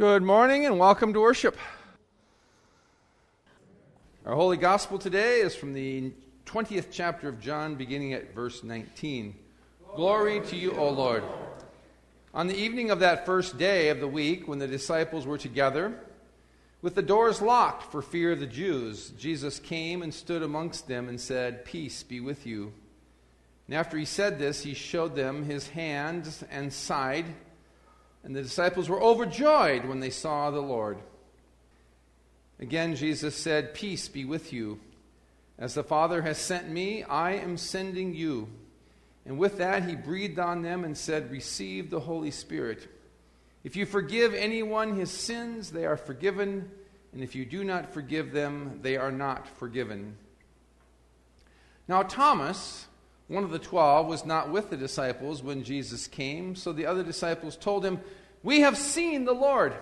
Good morning and welcome to worship. Our holy gospel today is from the 20th chapter of John, beginning at verse 19. Glory to you, O Lord. On the evening of that first day of the week, when the disciples were together, with the doors locked for fear of the Jews, Jesus came and stood amongst them and said, Peace be with you. And after he said this, he showed them his hands and side. And the disciples were overjoyed when they saw the Lord. Again, Jesus said, Peace be with you. As the Father has sent me, I am sending you. And with that, he breathed on them and said, Receive the Holy Spirit. If you forgive anyone his sins, they are forgiven. And if you do not forgive them, they are not forgiven. Now, Thomas, one of the twelve was not with the disciples when Jesus came, so the other disciples told him, We have seen the Lord.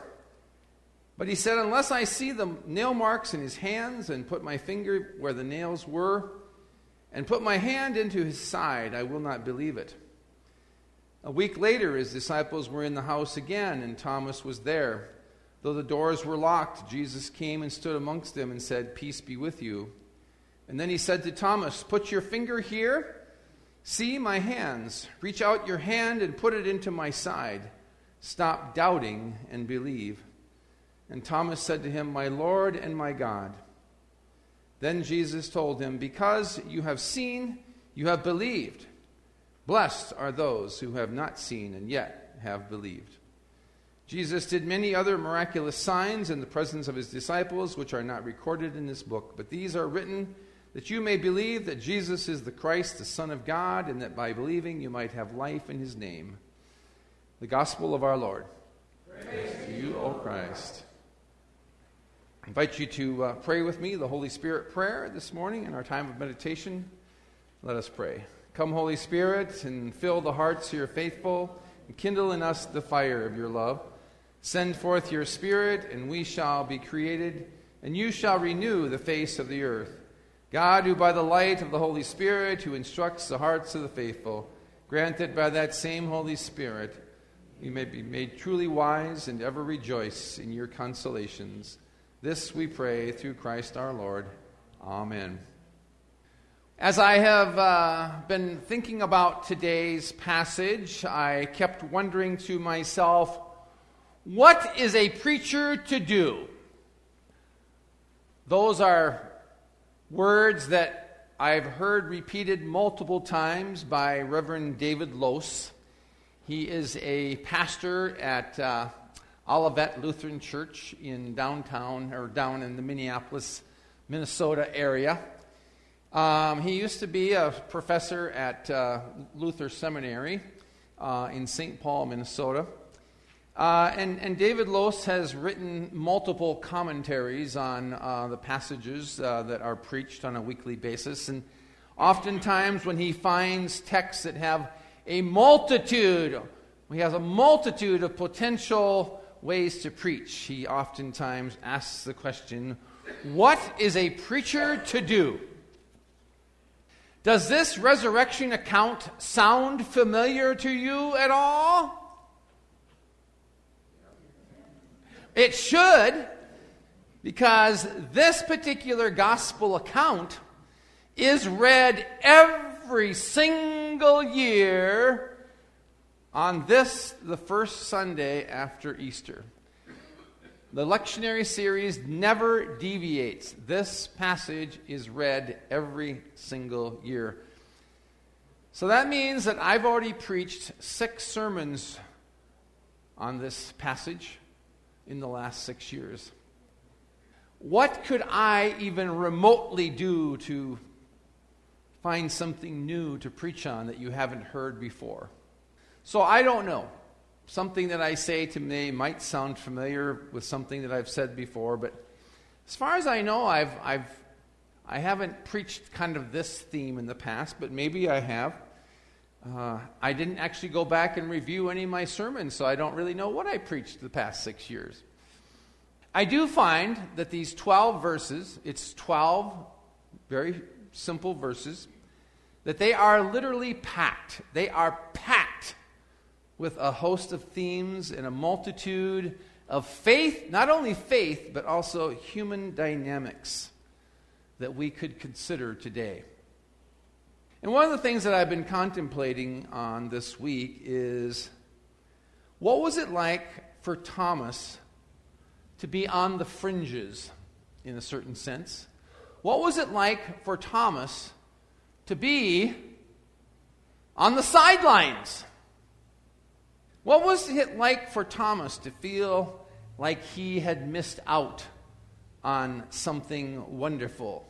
But he said, Unless I see the nail marks in his hands and put my finger where the nails were, and put my hand into his side, I will not believe it. A week later, his disciples were in the house again, and Thomas was there. Though the doors were locked, Jesus came and stood amongst them and said, Peace be with you. And then he said to Thomas, Put your finger here See my hands. Reach out your hand and put it into my side. Stop doubting and believe. And Thomas said to him, My Lord and my God. Then Jesus told him, Because you have seen, you have believed. Blessed are those who have not seen and yet have believed. Jesus did many other miraculous signs in the presence of his disciples, which are not recorded in this book, but these are written that you may believe that Jesus is the Christ, the Son of God, and that by believing you might have life in his name. The gospel of our Lord. Praise to you, O Christ. I invite you to uh, pray with me the Holy Spirit prayer this morning in our time of meditation. Let us pray. Come, Holy Spirit, and fill the hearts of your faithful, and kindle in us the fire of your love. Send forth your Spirit, and we shall be created, and you shall renew the face of the earth. God, who by the light of the Holy Spirit, who instructs the hearts of the faithful, grant that by that same Holy Spirit we may be made truly wise and ever rejoice in your consolations. This we pray through Christ our Lord. Amen. As I have uh, been thinking about today's passage, I kept wondering to myself, what is a preacher to do? Those are words that I've heard repeated multiple times by Reverend David Lose. He is a pastor at uh, Olivet Lutheran Church in downtown or down in the Minneapolis, Minnesota area. Um, he used to be a professor at uh, Luther Seminary uh, in St. Paul, Minnesota. Uh, and, and, David Lose has written multiple commentaries on uh, the passages uh, that are preached on a weekly basis. And oftentimes, when he finds texts that have a multitude, he has a multitude of potential ways to preach, he oftentimes asks the question what is a preacher to do? Does this resurrection account sound familiar to you at all? It should, because this particular gospel account is read every single year on this, the first Sunday after Easter. The lectionary series never deviates. This passage is read every single year. So that means that I've already preached six sermons on this passage in the last six years. What could I even remotely do to find something new to preach on that you haven't heard before? So I don't know. Something that I say to me might sound familiar with something that I've said before, but as far as I know, I've, I've, I haven't preached kind of this theme in the past, but maybe I have. Uh, I didn't actually go back and review any of my sermons, so I don't really know what I preached the past six years. I do find that these 12 verses, it's 12 very simple verses, that they are literally packed. They are packed with a host of themes and a multitude of faith, not only faith, but also human dynamics that we could consider today. And one of the things that I've been contemplating on this week is what was it like for Thomas to be on the fringes, in a certain sense? What was it like for Thomas to be on the sidelines? What was it like for Thomas to feel like he had missed out on something wonderful?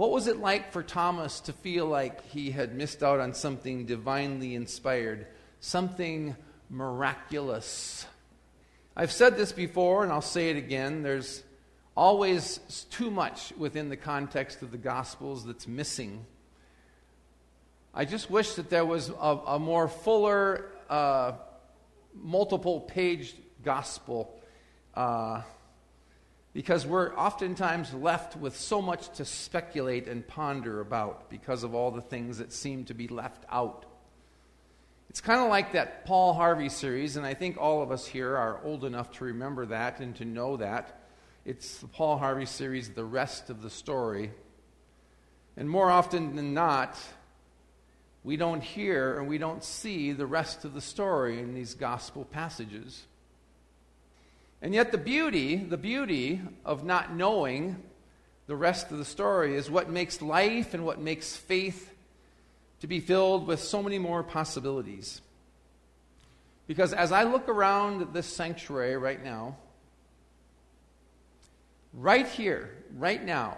What was it like for Thomas to feel like he had missed out on something divinely inspired, something miraculous? I've said this before, and I'll say it again. There's always too much within the context of the Gospels that's missing. I just wish that there was a, a more fuller uh, multiple page gospel uh, because we're oftentimes left with so much to speculate and ponder about because of all the things that seem to be left out. It's kind of like that Paul Harvey series, and I think all of us here are old enough to remember that and to know that. It's the Paul Harvey series, The Rest of the Story. And more often than not, we don't hear and we don't see the rest of the story in these gospel passages. And yet, the beauty, the beauty of not knowing the rest of the story is what makes life and what makes faith to be filled with so many more possibilities. Because as I look around this sanctuary right now, right here, right now,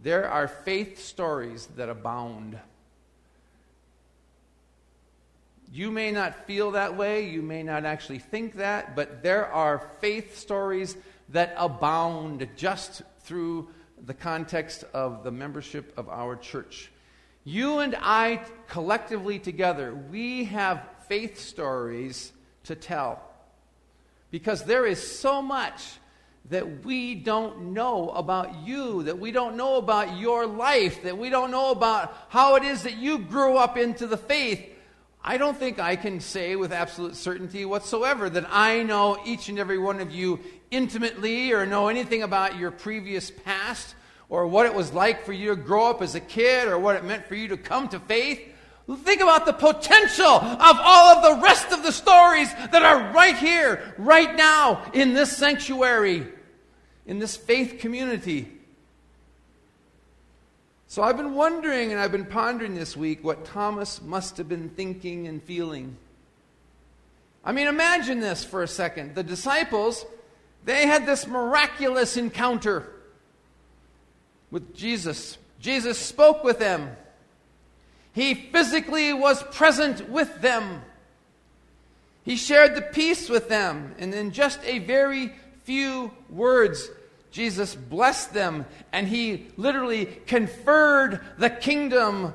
there are faith stories that abound. You may not feel that way, you may not actually think that, but there are faith stories that abound just through the context of the membership of our church. You and I, collectively together, we have faith stories to tell. Because there is so much that we don't know about you, that we don't know about your life, that we don't know about how it is that you grew up into the faith. I don't think I can say with absolute certainty whatsoever that I know each and every one of you intimately or know anything about your previous past or what it was like for you to grow up as a kid or what it meant for you to come to faith. Think about the potential of all of the rest of the stories that are right here, right now, in this sanctuary, in this faith community. So I've been wondering and I've been pondering this week what Thomas must have been thinking and feeling. I mean, imagine this for a second. The disciples, they had this miraculous encounter with Jesus. Jesus spoke with them. He physically was present with them. He shared the peace with them. And in just a very few words, Jesus blessed them and he literally conferred the kingdom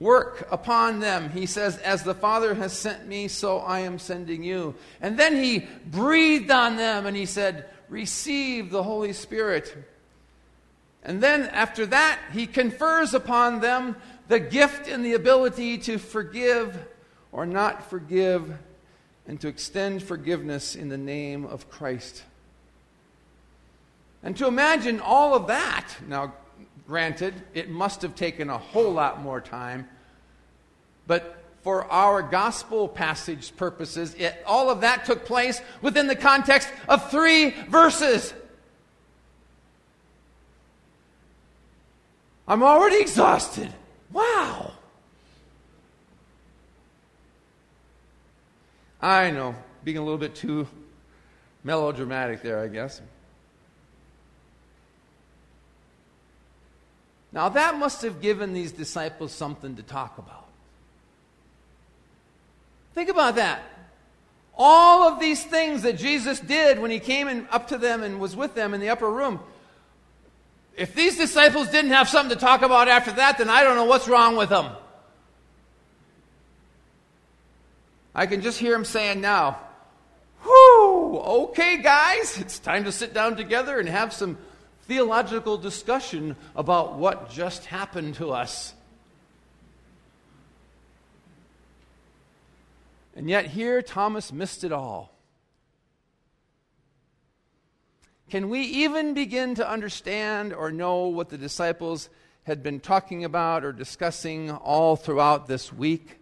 work upon them. He says, As the Father has sent me, so I am sending you. And then he breathed on them and he said, Receive the Holy Spirit. And then after that, he confers upon them the gift and the ability to forgive or not forgive and to extend forgiveness in the name of Christ. And to imagine all of that, now, granted, it must have taken a whole lot more time, but for our gospel passage purposes, it, all of that took place within the context of three verses. I'm already exhausted. Wow. I know, being a little bit too melodramatic there, I guess. Now, that must have given these disciples something to talk about. Think about that. All of these things that Jesus did when he came in, up to them and was with them in the upper room. If these disciples didn't have something to talk about after that, then I don't know what's wrong with them. I can just hear him saying now, Whew, okay, guys, it's time to sit down together and have some theological discussion about what just happened to us. And yet, here, Thomas missed it all. Can we even begin to understand or know what the disciples had been talking about or discussing all throughout this week?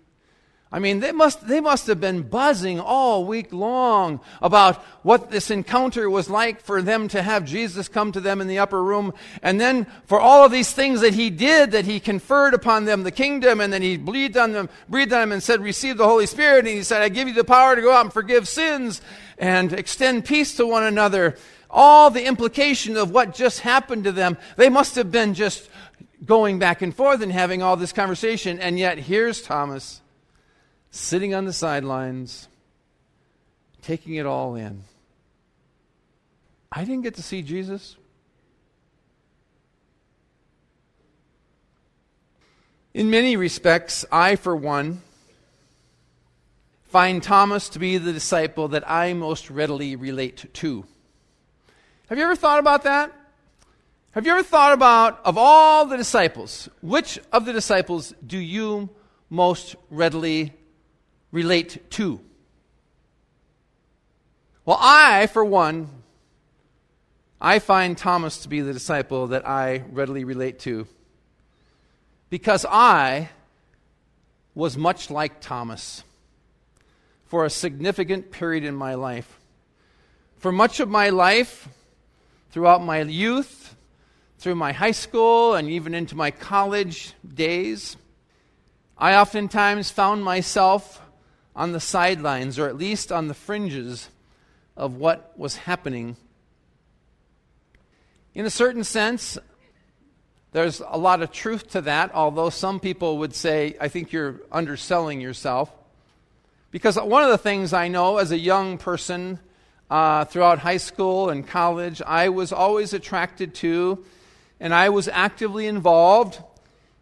I mean, they must, they must have been buzzing all week long about what this encounter was like for them to have Jesus come to them in the upper room. And then for all of these things that he did, that he conferred upon them the kingdom, and then he breathed on them, breathed on them and said, receive the Holy Spirit. And he said, I give you the power to go out and forgive sins and extend peace to one another. All the implication of what just happened to them, they must have been just going back and forth and having all this conversation. And yet here's Thomas sitting on the sidelines, taking it all in. I didn't get to see Jesus. In many respects, I, for one, find Thomas to be the disciple that I most readily relate to. Have you ever thought about that? Have you ever thought about, of all the disciples, which of the disciples do you most readily relate to? Well, I, for one, I find Thomas to be the disciple that I readily relate to because I was much like Thomas for a significant period in my life. For much of my life, throughout my youth, through my high school, and even into my college days, I oftentimes found myself on the sidelines, or at least on the fringes of what was happening. In a certain sense, there's a lot of truth to that, although some people would say, I think you're underselling yourself. Because one of the things I know as a young person uh, throughout high school and college, I was always attracted to, and I was actively involved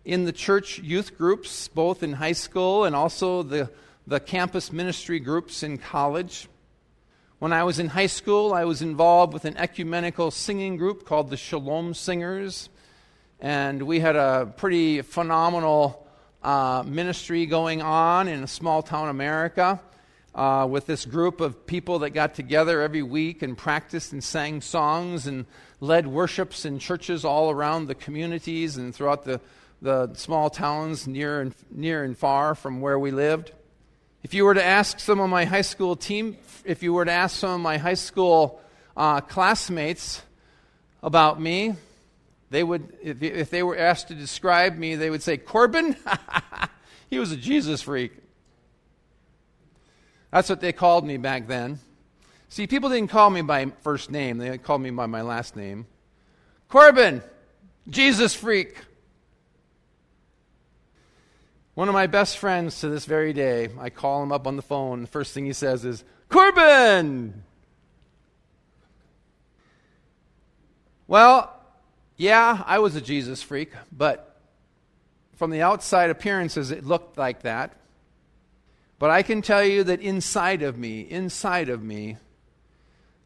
in the church youth groups, both in high school and also the the campus ministry groups in college. When I was in high school, I was involved with an ecumenical singing group called the Shalom Singers. And we had a pretty phenomenal uh, ministry going on in a small town America uh, with this group of people that got together every week and practiced and sang songs and led worships in churches all around the communities and throughout the, the small towns near and, near and far from where we lived. If you were to ask some of my high school team, if you were to ask some of my high school uh, classmates about me, they would, if, they were asked to describe me, they would say, Corbin, he was a Jesus freak. That's what they called me back then. See, people didn't call me by first name, they called me by my last name. Corbin, Jesus freak. One of my best friends to this very day, I call him up on the phone. The first thing he says is, Corbin! Well, yeah, I was a Jesus freak, but from the outside appearances, it looked like that. But I can tell you that inside of me, inside of me,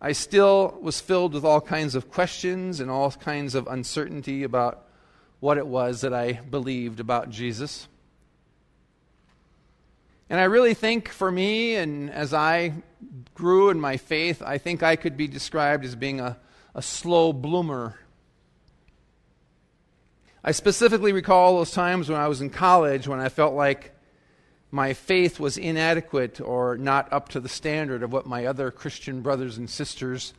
I still was filled with all kinds of questions and all kinds of uncertainty about what it was that I believed about Jesus. And I really think for me, and as I grew in my faith, I think I could be described as being a, a slow bloomer. I specifically recall those times when I was in college when I felt like my faith was inadequate or not up to the standard of what my other Christian brothers and sisters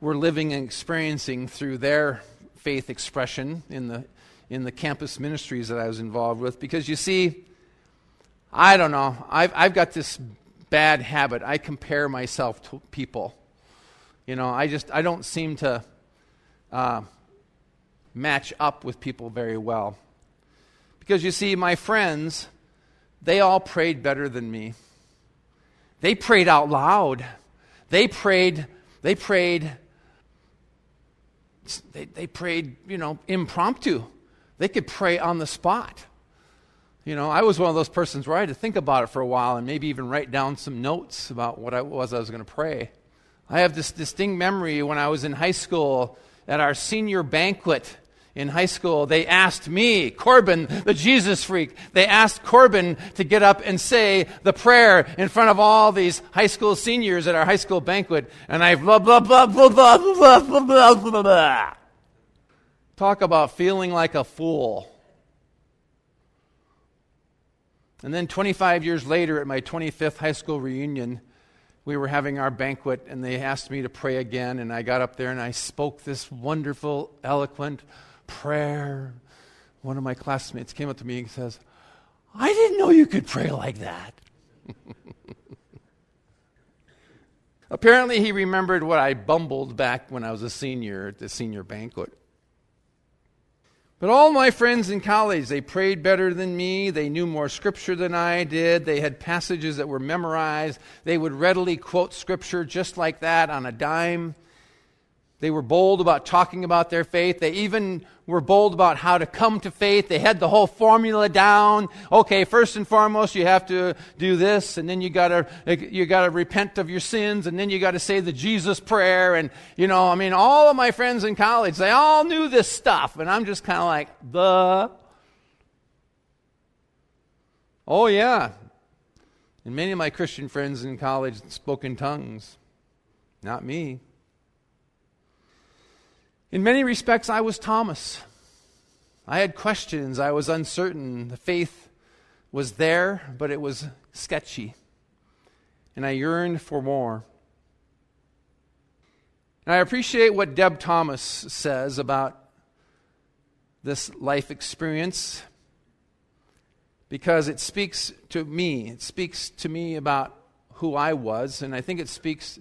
were living and experiencing through their faith expression in the, in the campus ministries that I was involved with. Because you see, I don't know. I've, I've got this bad habit. I compare myself to people. You know, I just, I don't seem to uh, match up with people very well. Because you see, my friends, they all prayed better than me. They prayed out loud. They prayed, they prayed, they, they prayed, you know, impromptu. They could pray on the spot. You know, I was one of those persons where I had to think about it for a while and maybe even write down some notes about what I was I was going to pray. I have this distinct memory when I was in high school at our senior banquet in high school, they asked me, Corbin, the Jesus freak, they asked Corbin to get up and say the prayer in front of all these high school seniors at our high school banquet. And I blah, blah, blah, blah, blah, blah, blah, blah, blah, blah. Talk about feeling like a fool. And then 25 years later, at my 25th high school reunion, we were having our banquet and they asked me to pray again. And I got up there and I spoke this wonderful, eloquent prayer. One of my classmates came up to me and says, I didn't know you could pray like that. Apparently, he remembered what I bumbled back when I was a senior at the senior banquet. But all my friends in college, they prayed better than me. They knew more scripture than I did. They had passages that were memorized. They would readily quote scripture just like that on a dime. They were bold about talking about their faith. They even were bold about how to come to faith. They had the whole formula down. Okay, first and foremost, you have to do this, and then you gotta, you gotta repent of your sins, and then you gotta say the Jesus prayer. And, you know, I mean, all of my friends in college, they all knew this stuff. And I'm just kind of like, the. Oh, yeah. And many of my Christian friends in college spoke in tongues. Not me. In many respects, I was Thomas. I had questions. I was uncertain. The faith was there, but it was sketchy. And I yearned for more. And I appreciate what Deb Thomas says about this life experience because it speaks to me. It speaks to me about who I was, and I think it speaks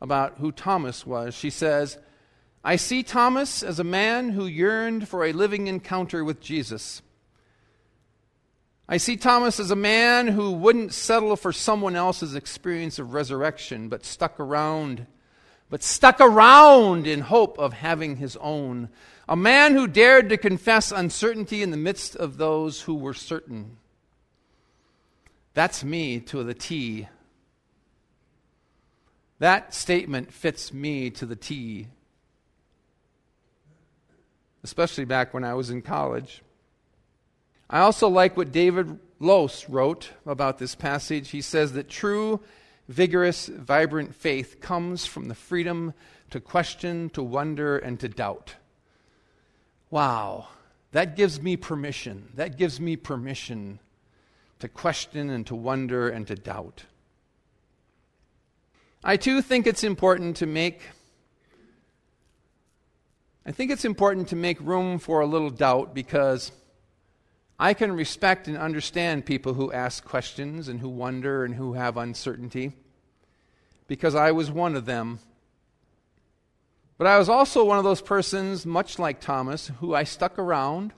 about who Thomas was. She says, I see Thomas as a man who yearned for a living encounter with Jesus. I see Thomas as a man who wouldn't settle for someone else's experience of resurrection, but stuck around, but stuck around in hope of having his own. A man who dared to confess uncertainty in the midst of those who were certain. That's me to the T. That statement fits me to the T especially back when I was in college. I also like what David Lose wrote about this passage. He says that true, vigorous, vibrant faith comes from the freedom to question, to wonder, and to doubt. Wow, that gives me permission. That gives me permission to question and to wonder and to doubt. I too think it's important to make I think it's important to make room for a little doubt because I can respect and understand people who ask questions and who wonder and who have uncertainty because I was one of them. But I was also one of those persons, much like Thomas, who I stuck around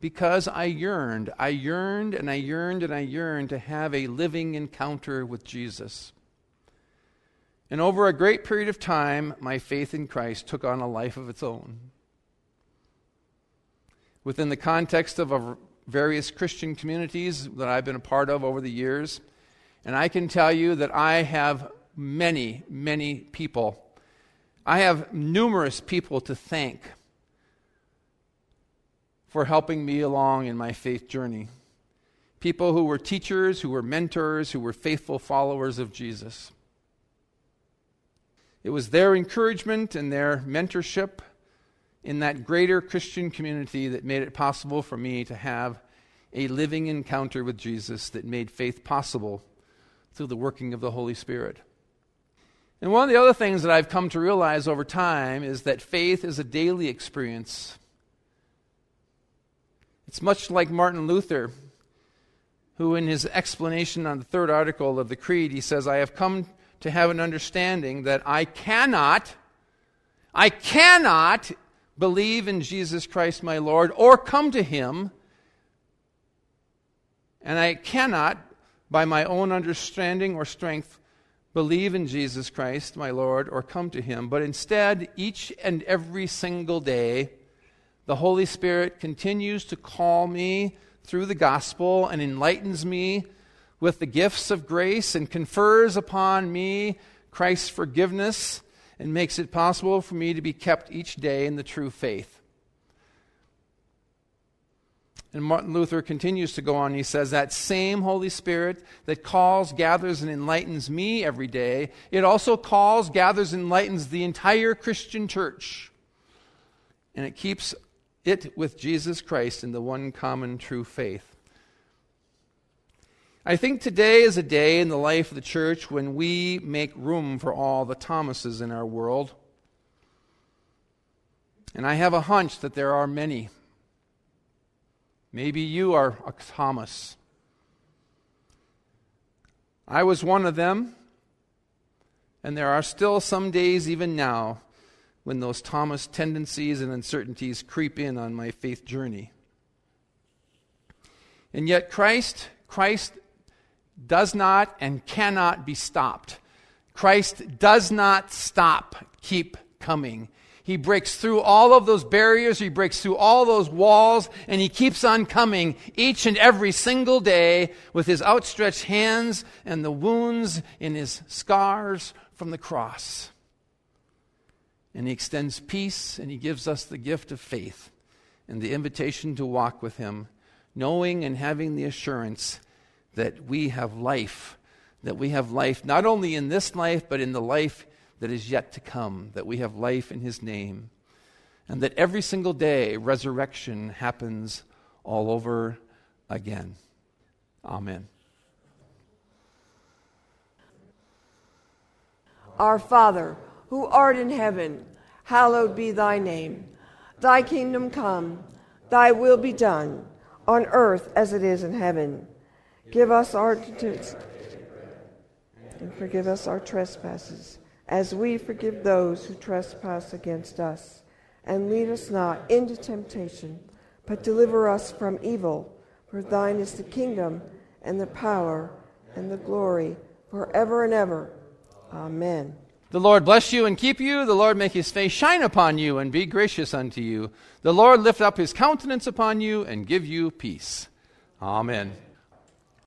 because I yearned. I yearned and I yearned and I yearned to have a living encounter with Jesus. And over a great period of time, my faith in Christ took on a life of its own. Within the context of various Christian communities that I've been a part of over the years, and I can tell you that I have many, many people. I have numerous people to thank for helping me along in my faith journey. People who were teachers, who were mentors, who were faithful followers of Jesus. It was their encouragement and their mentorship in that greater Christian community that made it possible for me to have a living encounter with Jesus that made faith possible through the working of the Holy Spirit. And one of the other things that I've come to realize over time is that faith is a daily experience. It's much like Martin Luther, who, in his explanation on the third article of the Creed, he says, I have come to have an understanding that I cannot, I cannot believe in Jesus Christ my Lord or come to Him, and I cannot, by my own understanding or strength, believe in Jesus Christ my Lord or come to Him, but instead, each and every single day, the Holy Spirit continues to call me through the gospel and enlightens me with the gifts of grace and confers upon me Christ's forgiveness and makes it possible for me to be kept each day in the true faith. And Martin Luther continues to go on. He says, That same Holy Spirit that calls, gathers, and enlightens me every day, it also calls, gathers, and enlightens the entire Christian church. And it keeps it with Jesus Christ in the one common true faith. I think today is a day in the life of the church when we make room for all the Thomases in our world. And I have a hunch that there are many. Maybe you are a Thomas. I was one of them, and there are still some days, even now, when those Thomas tendencies and uncertainties creep in on my faith journey. And yet, Christ, Christ does not and cannot be stopped. Christ does not stop, keep coming. He breaks through all of those barriers, he breaks through all those walls, and he keeps on coming each and every single day with his outstretched hands and the wounds in his scars from the cross. And he extends peace and he gives us the gift of faith and the invitation to walk with him, knowing and having the assurance that we have life, that we have life not only in this life, but in the life that is yet to come, that we have life in His name, and that every single day resurrection happens all over again. Amen. Our Father, who art in heaven, hallowed be thy name. Thy kingdom come, thy will be done, on earth as it is in heaven. Give us our and forgive us our trespasses as we forgive those who trespass against us. And lead us not into temptation, but deliver us from evil. For thine is the kingdom, and the power, and the glory, forever and ever. Amen. The Lord bless you and keep you. The Lord make his face shine upon you and be gracious unto you. The Lord lift up his countenance upon you and give you peace. Amen.